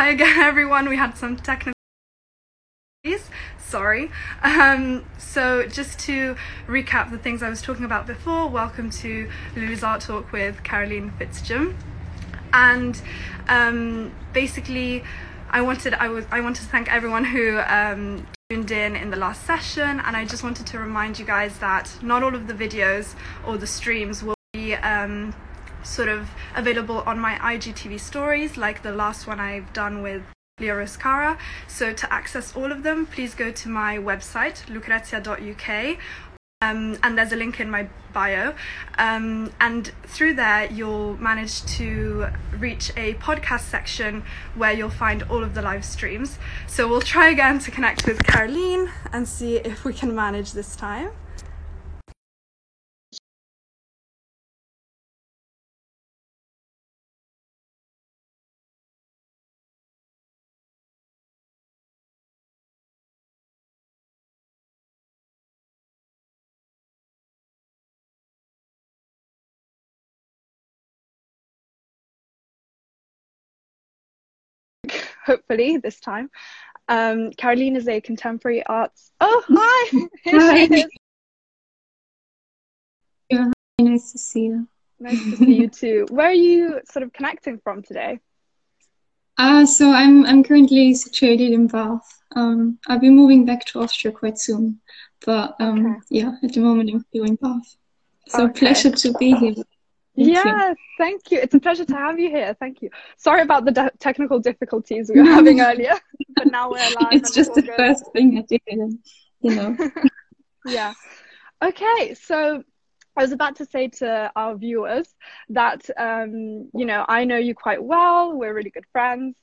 hi again, everyone. We had some technical issues. sorry. Um, so just to recap the things I was talking about before, welcome to Lulu's Art Talk with Caroline Fitzgerald. And um, basically, I wanted I was I wanted to thank everyone who um, tuned in in the last session, and I just wanted to remind you guys that not all of the videos or the streams will be um, sort of available on my IGTV stories, like the last one I've done with Leo Roscara. So to access all of them, please go to my website, lucrezia.uk, um, and there's a link in my bio. Um, and through there, you'll manage to reach a podcast section where you'll find all of the live streams. So we'll try again to connect with Caroline and see if we can manage this time. Hopefully this time. Um, Caroline is a contemporary arts. Oh, hi! hi. Yeah, nice to see you. Nice to see you too. Where are you sort of connecting from today? Uh, so I'm I'm currently situated in Bath. Um, I'll be moving back to Austria quite soon, but um, okay. yeah, at the moment I'm still in Bath. So okay. pleasure to be here. Yeah, thank you. It's a pleasure to have you here. Thank you. Sorry about the de- technical difficulties we were having earlier, but now we're live. It's just the good. first thing I did, you know. yeah. Okay, so I was about to say to our viewers that um, you know I know you quite well. We're really good friends,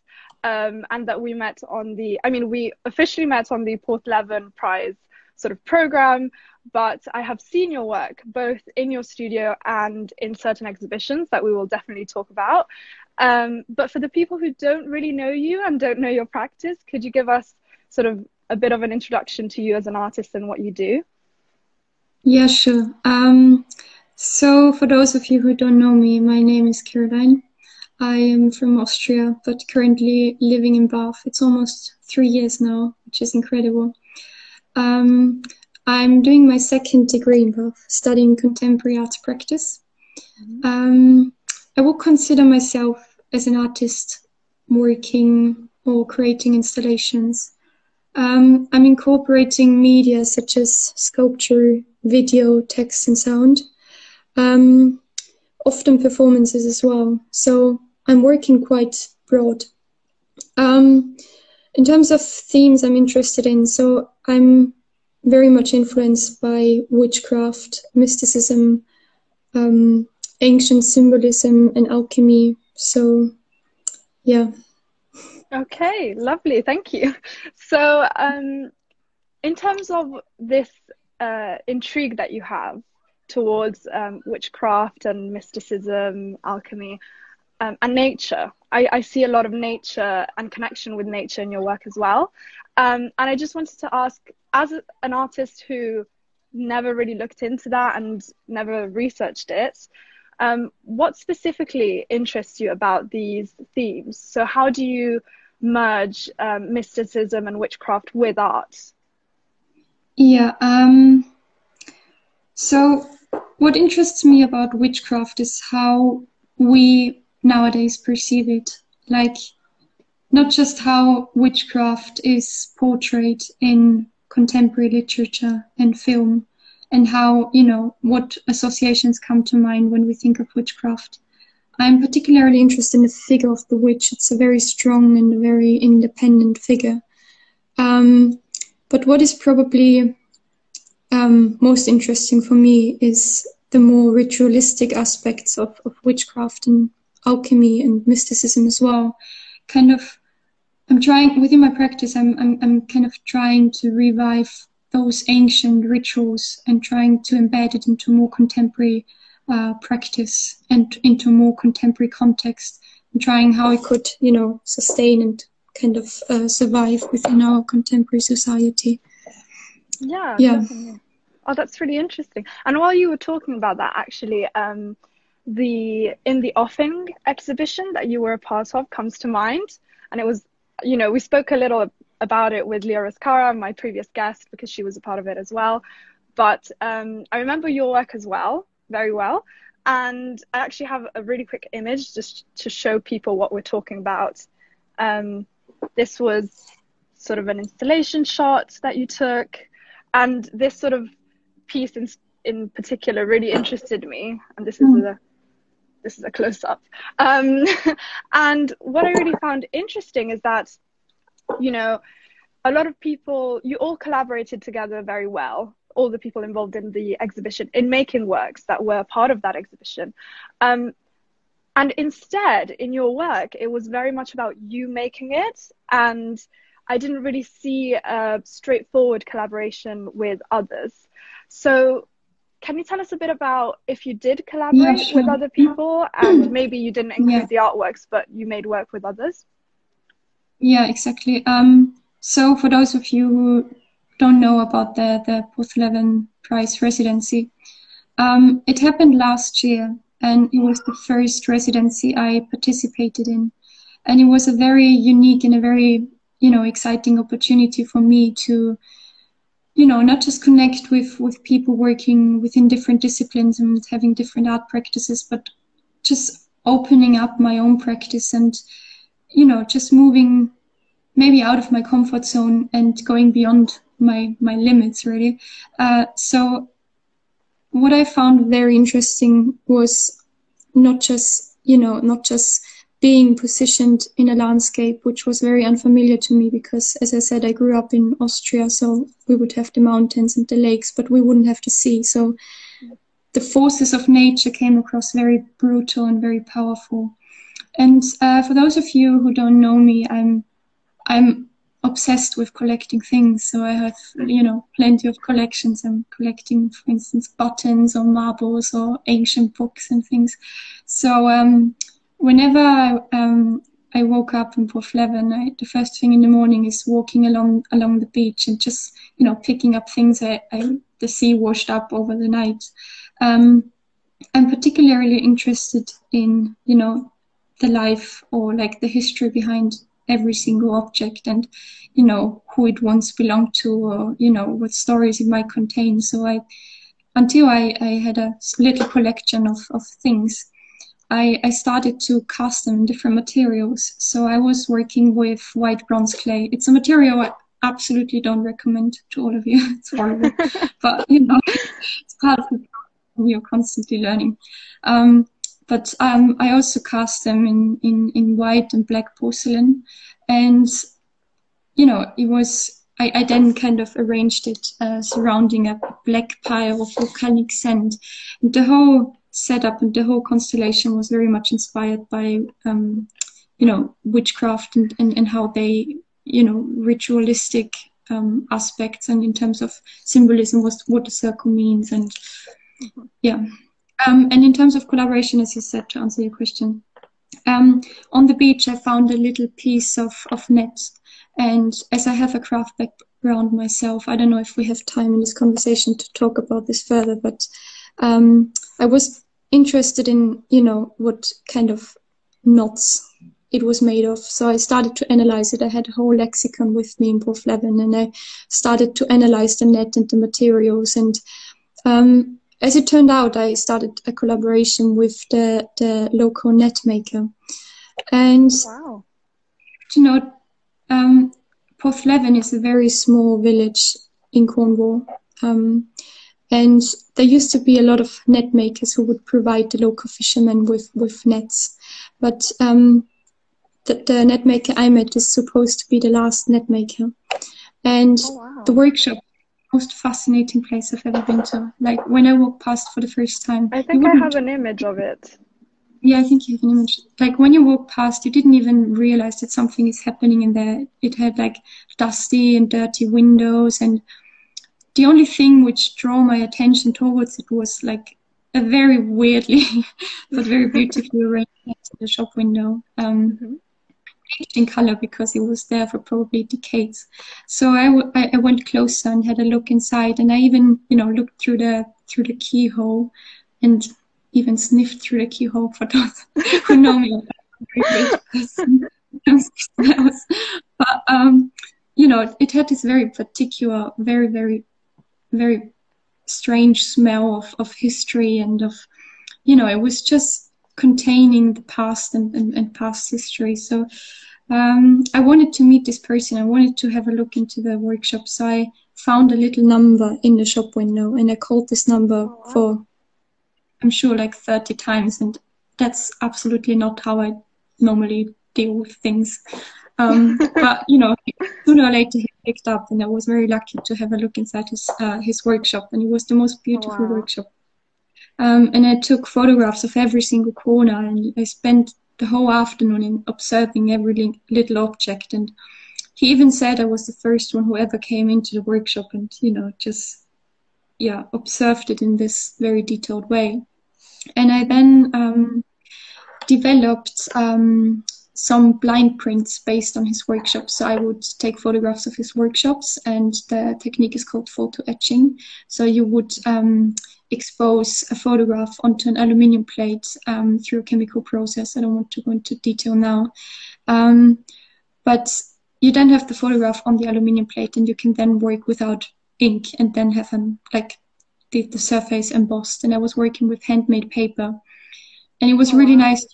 um, and that we met on the. I mean, we officially met on the Porthleven Prize sort of program but I have seen your work both in your studio and in certain exhibitions that we will definitely talk about. Um, but for the people who don't really know you and don't know your practice, could you give us sort of a bit of an introduction to you as an artist and what you do? Yeah, sure. Um, so, for those of you who don't know me, my name is Caroline. I am from Austria, but currently living in Bath. It's almost three years now, which is incredible. Um, I'm doing my second degree in Bath, studying contemporary art practice. Mm-hmm. Um, I would consider myself as an artist working or creating installations. Um, I'm incorporating media such as sculpture, video, text, and sound, um, often performances as well. So I'm working quite broad. Um, in terms of themes I'm interested in, so I'm very much influenced by witchcraft, mysticism, um, ancient symbolism, and alchemy. So, yeah. Okay, lovely. Thank you. So, um, in terms of this uh, intrigue that you have towards um, witchcraft and mysticism, alchemy, um, and nature, I, I, see a lot of nature and connection with nature in your work as well. Um, and I just wanted to ask as an artist who never really looked into that and never researched it, um, what specifically interests you about these themes? So, how do you merge um, mysticism and witchcraft with art? Yeah. Um, so, what interests me about witchcraft is how we nowadays perceive it. Like, not just how witchcraft is portrayed in contemporary literature and film and how, you know, what associations come to mind when we think of witchcraft. I'm particularly interested in the figure of the witch. It's a very strong and a very independent figure. Um, but what is probably um, most interesting for me is the more ritualistic aspects of, of witchcraft and alchemy and mysticism as well. Kind of I'm trying within my practice. I'm, I'm I'm kind of trying to revive those ancient rituals and trying to embed it into more contemporary uh, practice and into more contemporary context and trying how it could you know sustain and kind of uh, survive within our contemporary society. Yeah. Yeah. Definitely. Oh, that's really interesting. And while you were talking about that, actually, um, the in the offing exhibition that you were a part of comes to mind and it was, you know, we spoke a little about it with Leah Raskara, my previous guest, because she was a part of it as well. But um, I remember your work as well, very well. And I actually have a really quick image just to show people what we're talking about. Um, this was sort of an installation shot that you took. And this sort of piece in, in particular really interested me. And this is a this is a close up. Um, and what I really found interesting is that, you know, a lot of people, you all collaborated together very well all the people involved in the exhibition in making works that were part of that exhibition. Um, and instead, in your work, it was very much about you making it. And I didn't really see a straightforward collaboration with others. So, can you tell us a bit about if you did collaborate yeah, sure. with other people and maybe you didn't include yeah. the artworks, but you made work with others? Yeah, exactly. Um, so, for those of you who don't know about the, the Porthleven Prize residency. Um, it happened last year, and it was the first residency I participated in. And it was a very unique and a very, you know, exciting opportunity for me to, you know, not just connect with, with people working within different disciplines and having different art practices, but just opening up my own practice and, you know, just moving maybe out of my comfort zone and going beyond my my limits really. Uh, so what I found very interesting was not just you know not just being positioned in a landscape which was very unfamiliar to me because as I said I grew up in Austria so we would have the mountains and the lakes but we wouldn't have the sea so the forces of nature came across very brutal and very powerful and uh, for those of you who don't know me I'm I'm obsessed with collecting things. So I have, you know, plenty of collections. I'm collecting, for instance, buttons or marbles or ancient books and things. So um, whenever I, um, I woke up in Porthleven, I, the first thing in the morning is walking along along the beach and just, you know, picking up things I, the sea washed up over the night. Um, I'm particularly interested in, you know, the life or like the history behind every single object and you know who it once belonged to or you know what stories it might contain so i until i, I had a little collection of, of things I, I started to cast them in different materials. So i was working with white bronze clay. It's a material i absolutely don't recommend to all of you. It's horrible. But you know it's part of the We are constantly learning. Um, but um, I also cast them in, in, in white and black porcelain. And, you know, it was, I, I then kind of arranged it uh, surrounding a black pile of volcanic sand. And the whole setup and the whole constellation was very much inspired by, um, you know, witchcraft and, and, and how they, you know, ritualistic um, aspects and in terms of symbolism, was what the circle means. And yeah. Um, and in terms of collaboration, as you said, to answer your question, um, on the beach, I found a little piece of, of net. And as I have a craft background myself, I don't know if we have time in this conversation to talk about this further, but um, I was interested in, you know, what kind of knots it was made of. So I started to analyze it. I had a whole lexicon with me in Porthleven, and I started to analyze the net and the materials. And um, as it turned out, I started a collaboration with the, the local net maker. And, wow. you know, um, Porthleven is a very small village in Cornwall. Um, and there used to be a lot of net makers who would provide the local fishermen with, with nets. But um, the, the net maker I met is supposed to be the last net maker. And oh, wow. the workshop most fascinating place I've ever been to. Like when I walked past for the first time. I think I have an image of it. Yeah, I think you have an image. Like when you walk past, you didn't even realize that something is happening in there. It had like dusty and dirty windows, and the only thing which drew my attention towards it was like a very weirdly but very beautifully arranged the shop window. Um, mm-hmm in color because it was there for probably decades. So I, w- I went closer and had a look inside, and I even you know looked through the through the keyhole, and even sniffed through the keyhole for those who know me. but um, you know, it had this very particular, very, very, very strange smell of, of history and of, you know, it was just containing the past and, and, and past history. So um, I wanted to meet this person. I wanted to have a look into the workshop. So I found a little number in the shop window and I called this number oh, for, I'm sure, like 30 times. And that's absolutely not how I normally deal with things. Um, but you know, sooner or later he picked up, and I was very lucky to have a look inside his uh, his workshop, and it was the most beautiful wow. workshop. Um, and I took photographs of every single corner, and I spent the whole afternoon in observing every little object. And he even said I was the first one who ever came into the workshop, and you know, just yeah, observed it in this very detailed way. And I then um, developed um, some blind prints based on his workshops. So I would take photographs of his workshops, and the technique is called photo etching. So you would um, expose a photograph onto an aluminium plate um, through a chemical process. I don't want to go into detail now. Um, but you then have the photograph on the aluminium plate, and you can then work without ink and then have an, like the, the surface embossed. And I was working with handmade paper. And it was really nice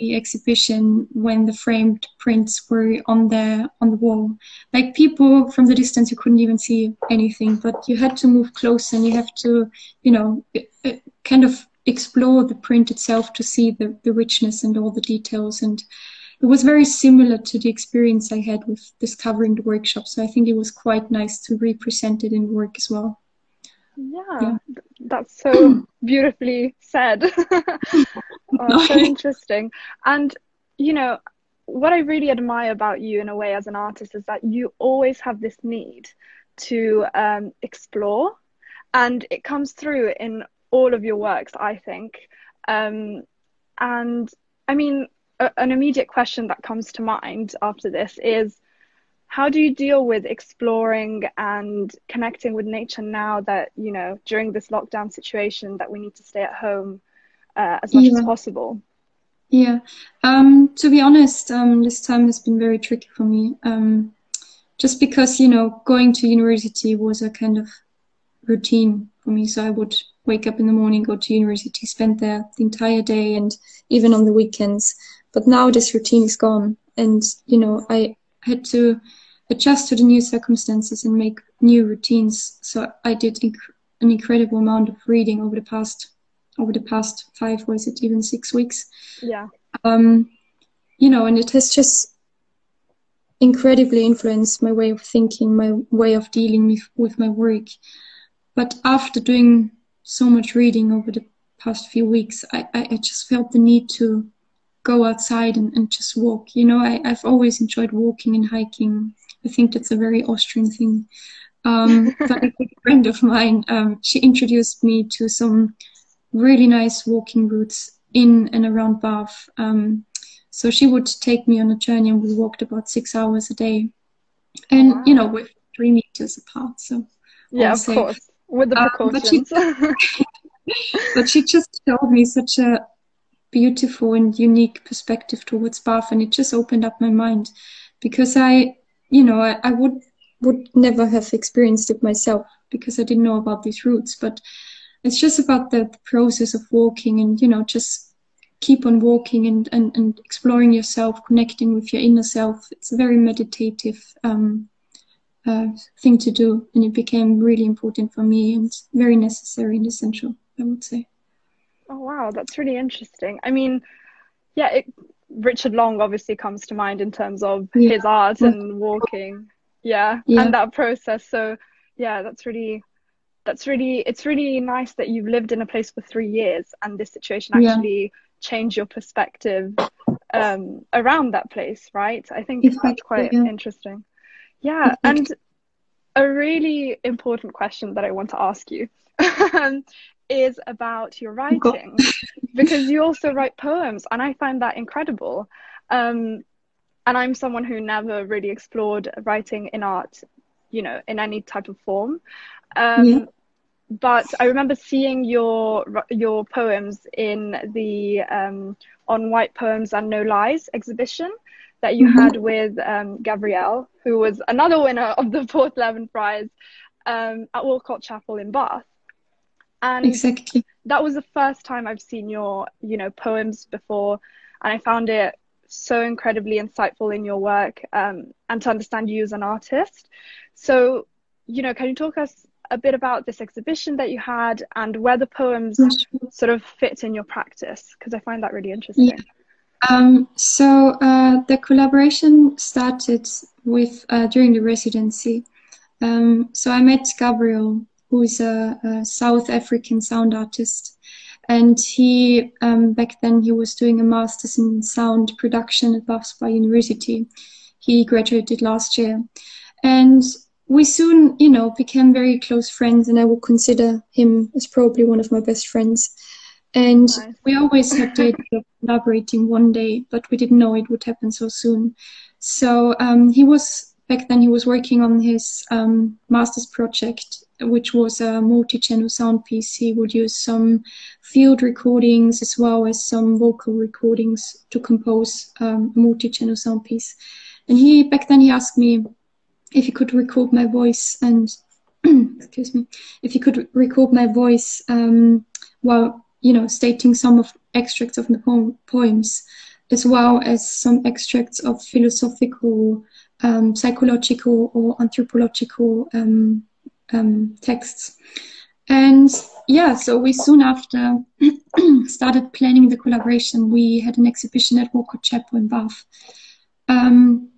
exhibition when the framed prints were on the on the wall. Like people from the distance, you couldn't even see anything, but you had to move close and you have to, you know, uh, uh, kind of explore the print itself to see the, the richness and all the details. And it was very similar to the experience I had with discovering the workshop. So I think it was quite nice to represent it in work as well. Yeah, yeah. that's so beautifully said. oh, so interesting. And, you know, what I really admire about you in a way as an artist is that you always have this need to um, explore, and it comes through in all of your works, I think. Um, and I mean, a, an immediate question that comes to mind after this is how do you deal with exploring and connecting with nature now that you know during this lockdown situation that we need to stay at home uh, as much yeah. as possible. Yeah. Um, to be honest um, this time has been very tricky for me. Um, just because you know going to university was a kind of routine for me. So i would wake up in the morning go to university spend there the entire day and even on the weekends. But now this routine is gone. And you know i had to adjust to the new circumstances and make new routines. So I did inc- an incredible amount of reading over the past over the past five, or is it even six weeks? Yeah. Um, you know, and it has just incredibly influenced my way of thinking, my way of dealing with, with my work. But after doing so much reading over the past few weeks, I, I, I just felt the need to go outside and, and just walk. You know, I, I've always enjoyed walking and hiking. I think that's a very Austrian thing. Um, but a good friend of mine, um, she introduced me to some really nice walking routes in and around Bath. Um, so she would take me on a journey and we walked about six hours a day. And, wow. you know, with three meters apart. So, yeah, of course, with the precautions. Um, but, she, but she just showed me such a beautiful and unique perspective towards Bath, and it just opened up my mind because I, you know, I, I would would never have experienced it myself because I didn't know about these routes. But it's just about the, the process of walking and you know just keep on walking and, and, and exploring yourself, connecting with your inner self. It's a very meditative um, uh, thing to do, and it became really important for me and very necessary and essential, I would say. Oh wow, that's really interesting. I mean, yeah, it, Richard Long obviously comes to mind in terms of yeah. his art and walking. Yeah, yeah, and that process. So yeah, that's really that's really it's really nice that you've lived in a place for three years and this situation actually yeah. changed your perspective um, around that place, right? I think exactly, that's quite interesting. Yeah, and a really important question that I want to ask you is about your writing because you also write poems and I find that incredible. Um, and I'm someone who never really explored writing in art, you know, in any type of form. Um, yeah. But I remember seeing your your poems in the um, on white poems and no lies exhibition that you mm-hmm. had with um, Gabriel, who was another winner of the Porthleven Prize um, at Walcot Chapel in Bath. And exactly. that was the first time I've seen your, you know, poems before, and I found it so incredibly insightful in your work um, and to understand you as an artist. So, you know, can you talk us a bit about this exhibition that you had and where the poems sort of fit in your practice? Because I find that really interesting. Yeah. Um, so uh, the collaboration started with uh, during the residency. Um, so I met Gabriel, who is a, a South African sound artist, and he um, back then he was doing a master's in sound production at Bath University. He graduated last year, and we soon, you know, became very close friends, and I would consider him as probably one of my best friends. And nice. we always had the idea of collaborating one day, but we didn't know it would happen so soon. So um, he was back then he was working on his um, master's project, which was a multi-channel sound piece. He would use some field recordings as well as some vocal recordings to compose um, a multi-channel sound piece. And he back then he asked me if he could record my voice and excuse me, if he could record my voice um, while you know, stating some of extracts of the po- poems, as well as some extracts of philosophical, um, psychological, or anthropological um, um, texts. And yeah, so we soon after started planning the collaboration. We had an exhibition at Walcot Chapel in Bath. Um,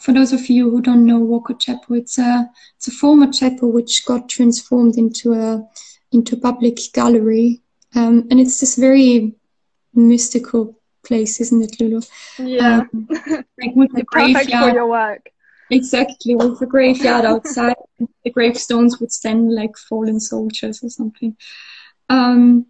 for those of you who don't know Walcot Chapel, it's a it's a former chapel which got transformed into a into a public gallery um, and it's this very mystical place, isn't it, Lulu? Yeah. Um, like with the graveyard. for your work. Exactly, with the graveyard outside, the gravestones would stand like fallen soldiers or something. Um,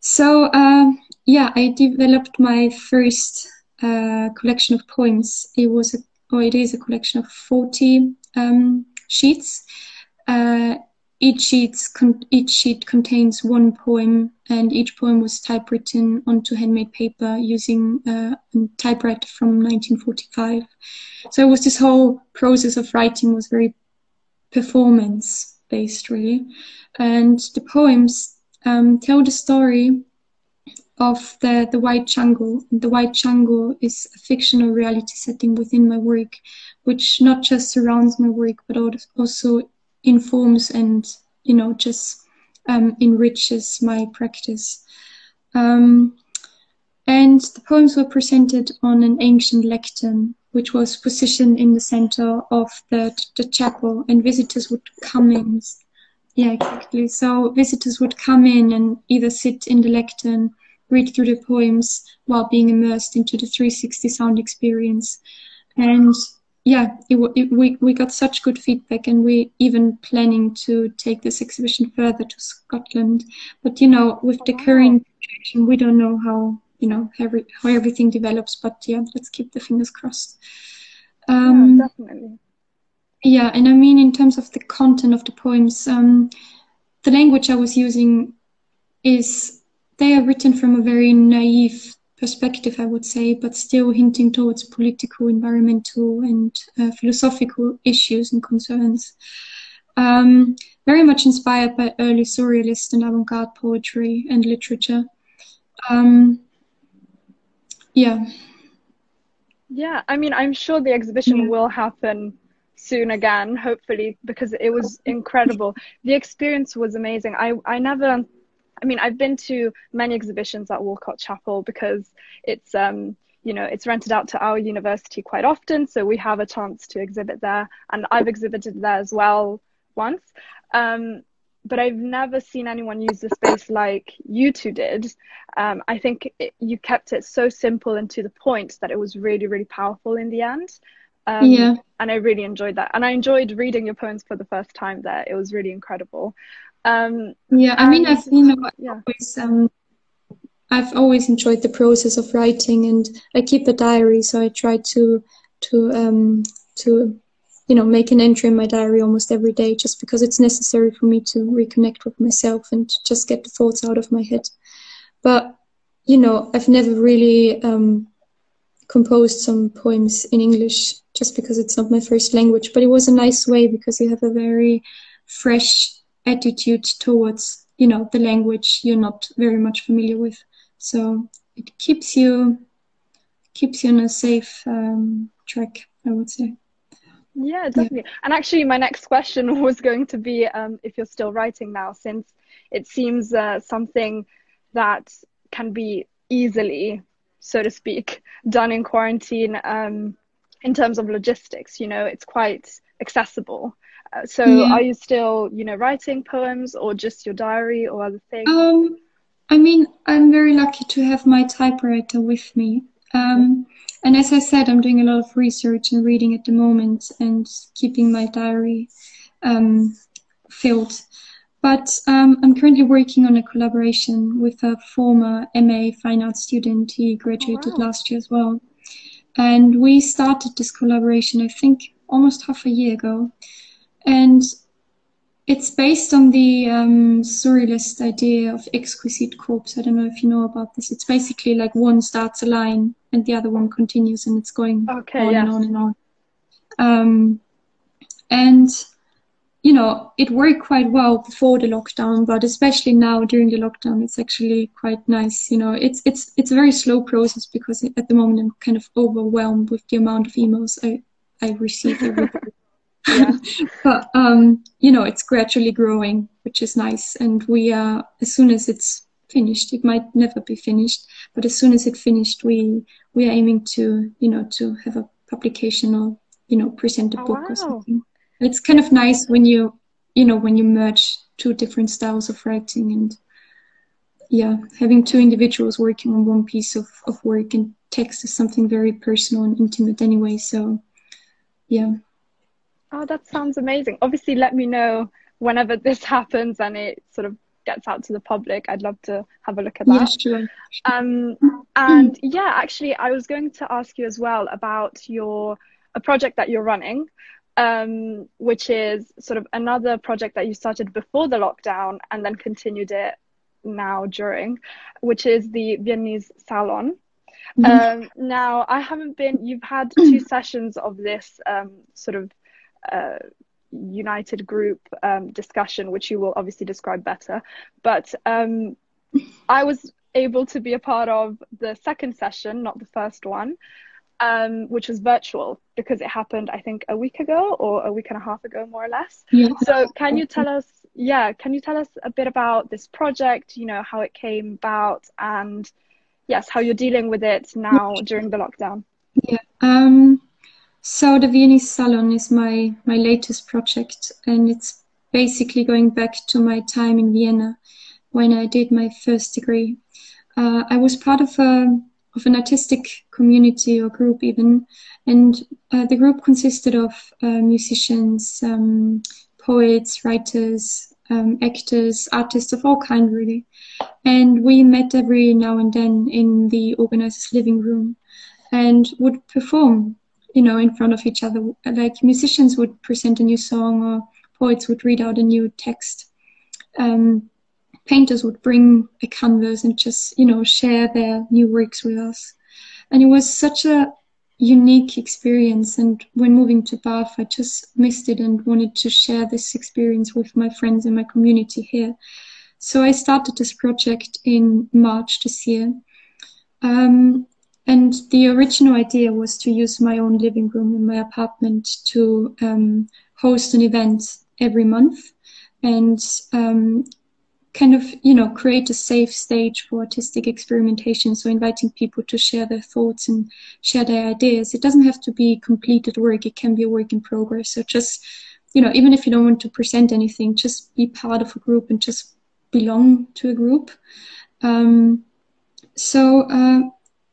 so uh, yeah, I developed my first uh, collection of poems. It was, a, or it is a collection of forty um, sheets. Uh, each sheet, con- each sheet contains one poem, and each poem was typewritten onto handmade paper using uh, a typewriter from 1945. So it was this whole process of writing was very performance based, really, and the poems um, tell the story of the, the White Jungle. The White Jungle is a fictional reality setting within my work, which not just surrounds my work, but also informs and you know just um, enriches my practice. Um, and the poems were presented on an ancient lectern, which was positioned in the center of the, the chapel, and visitors would come in. Yeah, exactly. So visitors would come in and either sit in the lectern, read through the poems while being immersed into the 360 sound experience. And yeah, it, it, we we got such good feedback, and we even planning to take this exhibition further to Scotland. But you know, with the current situation, we don't know how you know every, how everything develops. But yeah, let's keep the fingers crossed. Um, yeah, definitely. Yeah, and I mean, in terms of the content of the poems, um, the language I was using is they are written from a very naive perspective, I would say, but still hinting towards political, environmental, and uh, philosophical issues and concerns. Um, very much inspired by early surrealist and avant garde poetry and literature. Um, yeah. Yeah, I mean, I'm sure the exhibition yeah. will happen soon again, hopefully, because it was incredible. The experience was amazing. I, I never I mean, I've been to many exhibitions at Walcot Chapel because it's, um, you know, it's rented out to our university quite often, so we have a chance to exhibit there, and I've exhibited there as well once. Um, but I've never seen anyone use the space like you two did. Um, I think it, you kept it so simple and to the point that it was really, really powerful in the end. Um, yeah. And I really enjoyed that. And I enjoyed reading your poems for the first time there. It was really incredible. Um, yeah, I mean, I've you know, yeah. always um, I've always enjoyed the process of writing, and I keep a diary, so I try to to um, to you know make an entry in my diary almost every day, just because it's necessary for me to reconnect with myself and just get the thoughts out of my head. But you know, I've never really um, composed some poems in English just because it's not my first language. But it was a nice way because you have a very fresh attitude towards you know the language you're not very much familiar with. So it keeps you keeps you on a safe um, track, I would say. Yeah, definitely. Yeah. And actually, my next question was going to be um, if you're still writing now, since it seems uh, something that can be easily, so to speak, done in quarantine um, in terms of logistics. You know, it's quite accessible. So, yeah. are you still, you know, writing poems or just your diary or other things? Um, I mean, I'm very lucky to have my typewriter with me. Um, and as I said, I'm doing a lot of research and reading at the moment and keeping my diary um, filled. But um, I'm currently working on a collaboration with a former MA fine art student. He graduated oh, wow. last year as well. And we started this collaboration, I think, almost half a year ago. And it's based on the um, surrealist idea of exquisite corpse. I don't know if you know about this. It's basically like one starts a line and the other one continues, and it's going okay, on yes. and on and on. Um, and you know, it worked quite well before the lockdown, but especially now during the lockdown, it's actually quite nice. You know, it's it's it's a very slow process because at the moment I'm kind of overwhelmed with the amount of emails I I receive every yeah. but um, you know, it's gradually growing, which is nice. And we are as soon as it's finished, it might never be finished, but as soon as it's finished, we we are aiming to you know to have a publication or you know present a oh, book wow. or something. It's kind of nice when you you know when you merge two different styles of writing and yeah having two individuals working on one piece of, of work and text is something very personal and intimate anyway so yeah Oh, that sounds amazing. Obviously, let me know whenever this happens and it sort of gets out to the public. I'd love to have a look at that. Yeah, sure. Um, and yeah, actually, I was going to ask you as well about your a project that you're running, um, which is sort of another project that you started before the lockdown and then continued it now during, which is the Viennese Salon. Mm-hmm. Um, now, I haven't been. You've had two sessions of this um, sort of uh, united group um, discussion, which you will obviously describe better. But um, I was able to be a part of the second session, not the first one, um, which was virtual because it happened, I think, a week ago or a week and a half ago, more or less. Yeah. So, can you tell us? Yeah, can you tell us a bit about this project? You know how it came about, and yes, how you're dealing with it now during the lockdown. Yeah. Um, so the Viennese Salon is my, my latest project, and it's basically going back to my time in Vienna when I did my first degree. Uh, I was part of a of an artistic community or group even, and uh, the group consisted of uh, musicians, um, poets, writers, um, actors, artists of all kind really, and we met every now and then in the organizer's living room and would perform you know, in front of each other. Like musicians would present a new song or poets would read out a new text. Um, painters would bring a canvas and just, you know, share their new works with us. And it was such a unique experience. And when moving to Bath, I just missed it and wanted to share this experience with my friends and my community here. So I started this project in March this year. Um, and the original idea was to use my own living room in my apartment to um, host an event every month and um, kind of, you know, create a safe stage for artistic experimentation. So inviting people to share their thoughts and share their ideas. It doesn't have to be completed work. It can be a work in progress. So just, you know, even if you don't want to present anything, just be part of a group and just belong to a group. Um, so uh,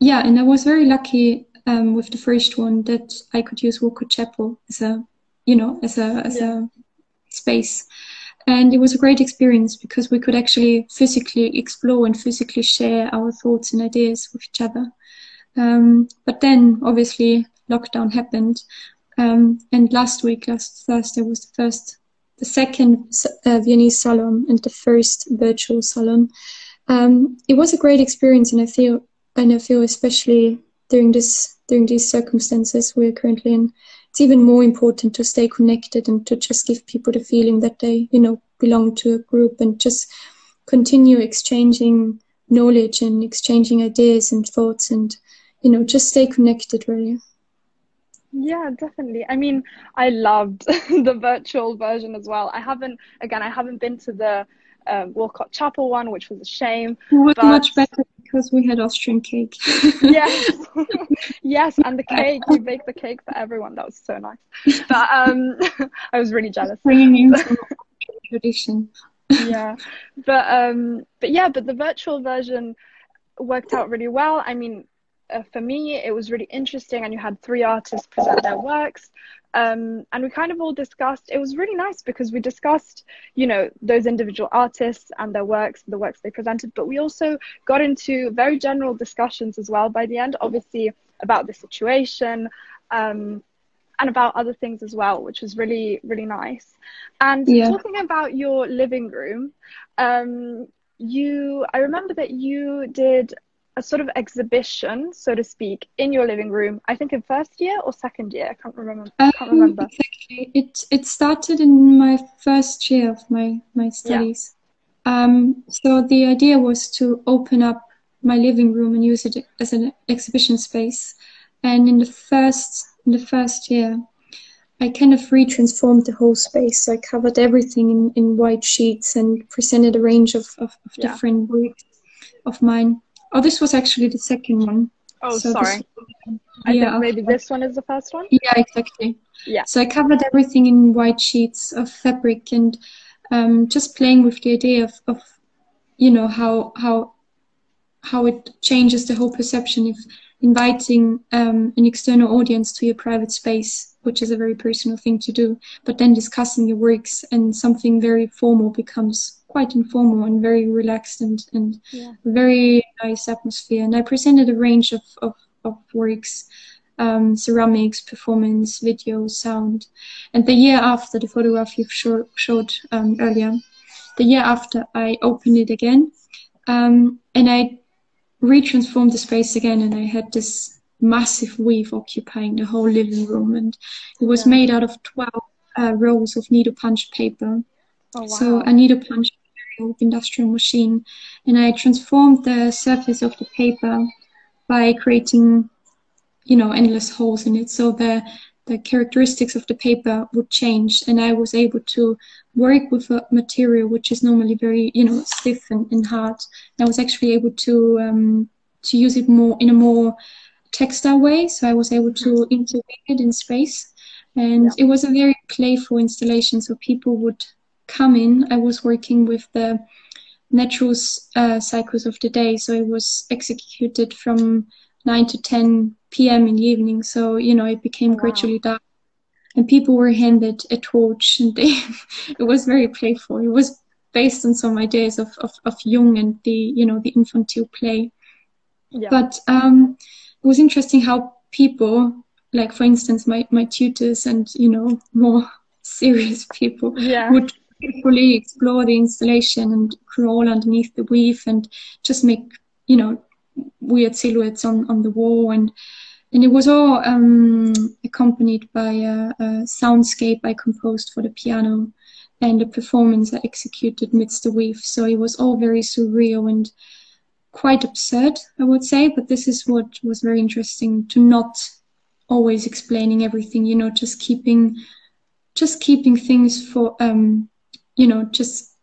yeah, and I was very lucky um, with the first one that I could use Walcot Chapel as a, you know, as a as yeah. a space, and it was a great experience because we could actually physically explore and physically share our thoughts and ideas with each other. Um, but then, obviously, lockdown happened, um, and last week, last Thursday, was the first, the second uh, Viennese salon and the first virtual salon. Um, it was a great experience, and I feel and I feel especially during this during these circumstances we're currently in. It's even more important to stay connected and to just give people the feeling that they, you know, belong to a group and just continue exchanging knowledge and exchanging ideas and thoughts and, you know, just stay connected really. Yeah, definitely. I mean, I loved the virtual version as well. I haven't, again, I haven't been to the um, Walcot Chapel one, which was a shame. It was but... much better because we had Austrian cake. yes, yes, and the cake. You baked the cake for everyone. That was so nice. But um, I was really jealous. Bringing in tradition. yeah, but um, but yeah, but the virtual version worked out really well. I mean, uh, for me, it was really interesting, and you had three artists present their works. Um, and we kind of all discussed it was really nice because we discussed you know those individual artists and their works the works they presented but we also got into very general discussions as well by the end obviously about the situation um, and about other things as well which was really really nice and yeah. talking about your living room um, you i remember that you did a sort of exhibition, so to speak, in your living room. I think in first year or second year. I can't remember. I can't remember. Exactly. It it started in my first year of my my studies. Yeah. Um, so the idea was to open up my living room and use it as an exhibition space. And in the first in the first year, I kind of retransformed the whole space. So I covered everything in, in white sheets and presented a range of, of, of yeah. different works of mine. Oh, this was actually the second one. Oh, so sorry. This, I yeah, think maybe this one is the first one. Yeah, exactly. Yeah. So I covered everything in white sheets of fabric and um, just playing with the idea of, of you know how how how it changes the whole perception of inviting um, an external audience to your private space, which is a very personal thing to do, but then discussing your works and something very formal becomes quite informal and very relaxed and, and yeah. very nice atmosphere. And I presented a range of, of, of works, um, ceramics, performance, video, sound. And the year after the photograph you showed, showed um, earlier, the year after I opened it again um, and I retransformed the space again and I had this massive weave occupying the whole living room and it was yeah. made out of 12 uh, rolls of needle punch paper. Oh, wow. So a needle punch industrial machine and I transformed the surface of the paper by creating you know endless holes in it. So the the characteristics of the paper would change and I was able to work with a material which is normally very you know stiff and, and hard. I was actually able to um, to use it more in a more textile way. So I was able to integrate it in space and yeah. it was a very playful installation. So people would come in, I was working with the natural uh, cycles of the day. So it was executed from 9 to 10 p.m. in the evening. So, you know, it became wow. gradually dark. And people were handed a torch and they, it was very playful. It was based on some ideas of, of, of Jung and the, you know, the infantile play. Yeah. But um, it was interesting how people, like for instance, my, my tutors and, you know, more serious people yeah. would carefully explore the installation and crawl underneath the weave and just make you know weird silhouettes on on the wall and and it was all um, accompanied by a, a, soundscape I composed for the piano and a performance I executed midst the weave. So it was all very surreal and quite absurd, I would say. But this is what was very interesting to not always explaining everything, you know, just keeping just keeping things for um, you know just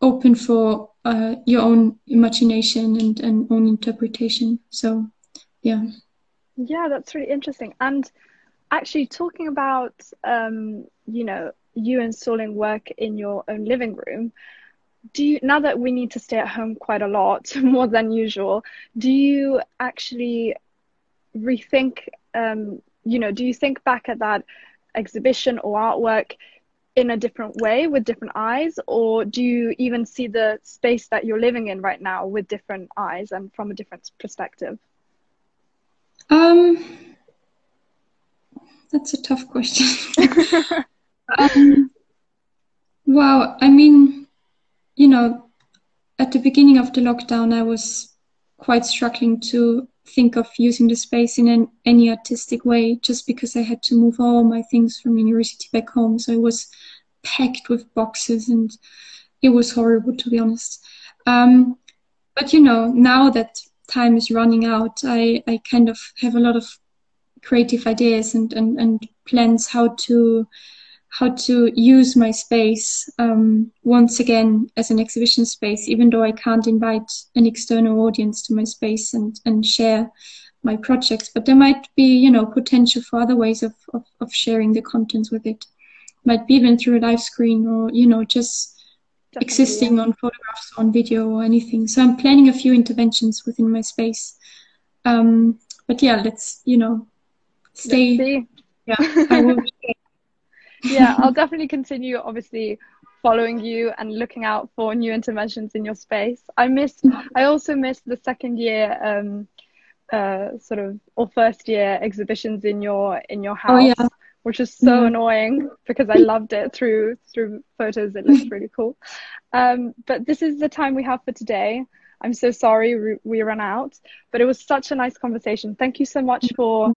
open for uh, your own imagination and, and own interpretation. So yeah. Yeah that's really interesting. And actually talking about um, you know you installing work in your own living room do you now that we need to stay at home quite a lot more than usual do you actually rethink um, you know do you think back at that exhibition or artwork in a different way with different eyes or do you even see the space that you're living in right now with different eyes and from a different perspective? Um that's a tough question. Um, well i mean you know at the beginning of the lockdown i was quite struggling to think of using the space in an, any artistic way just because I had to move all my things from university back home. So it was packed with boxes and it was horrible to be honest. Um, but you know, now that time is running out, I, I kind of have a lot of creative ideas and, and, and plans how to how to use my space um, once again as an exhibition space, even though I can't invite an external audience to my space and, and share my projects. But there might be, you know, potential for other ways of, of, of sharing the contents with it. Might be even through a live screen or, you know, just Definitely, existing on photographs, on video or anything. So I'm planning a few interventions within my space. Um, but yeah, let's, you know, stay. Yeah, I will yeah, I'll definitely continue, obviously, following you and looking out for new interventions in your space. I missed, I also missed the second year, um, uh, sort of, or first year exhibitions in your in your house. Oh, yeah. Which is so yeah. annoying because I loved it through through photos. It looks really cool. Um, but this is the time we have for today. I'm so sorry we, we ran out, but it was such a nice conversation. Thank you so much for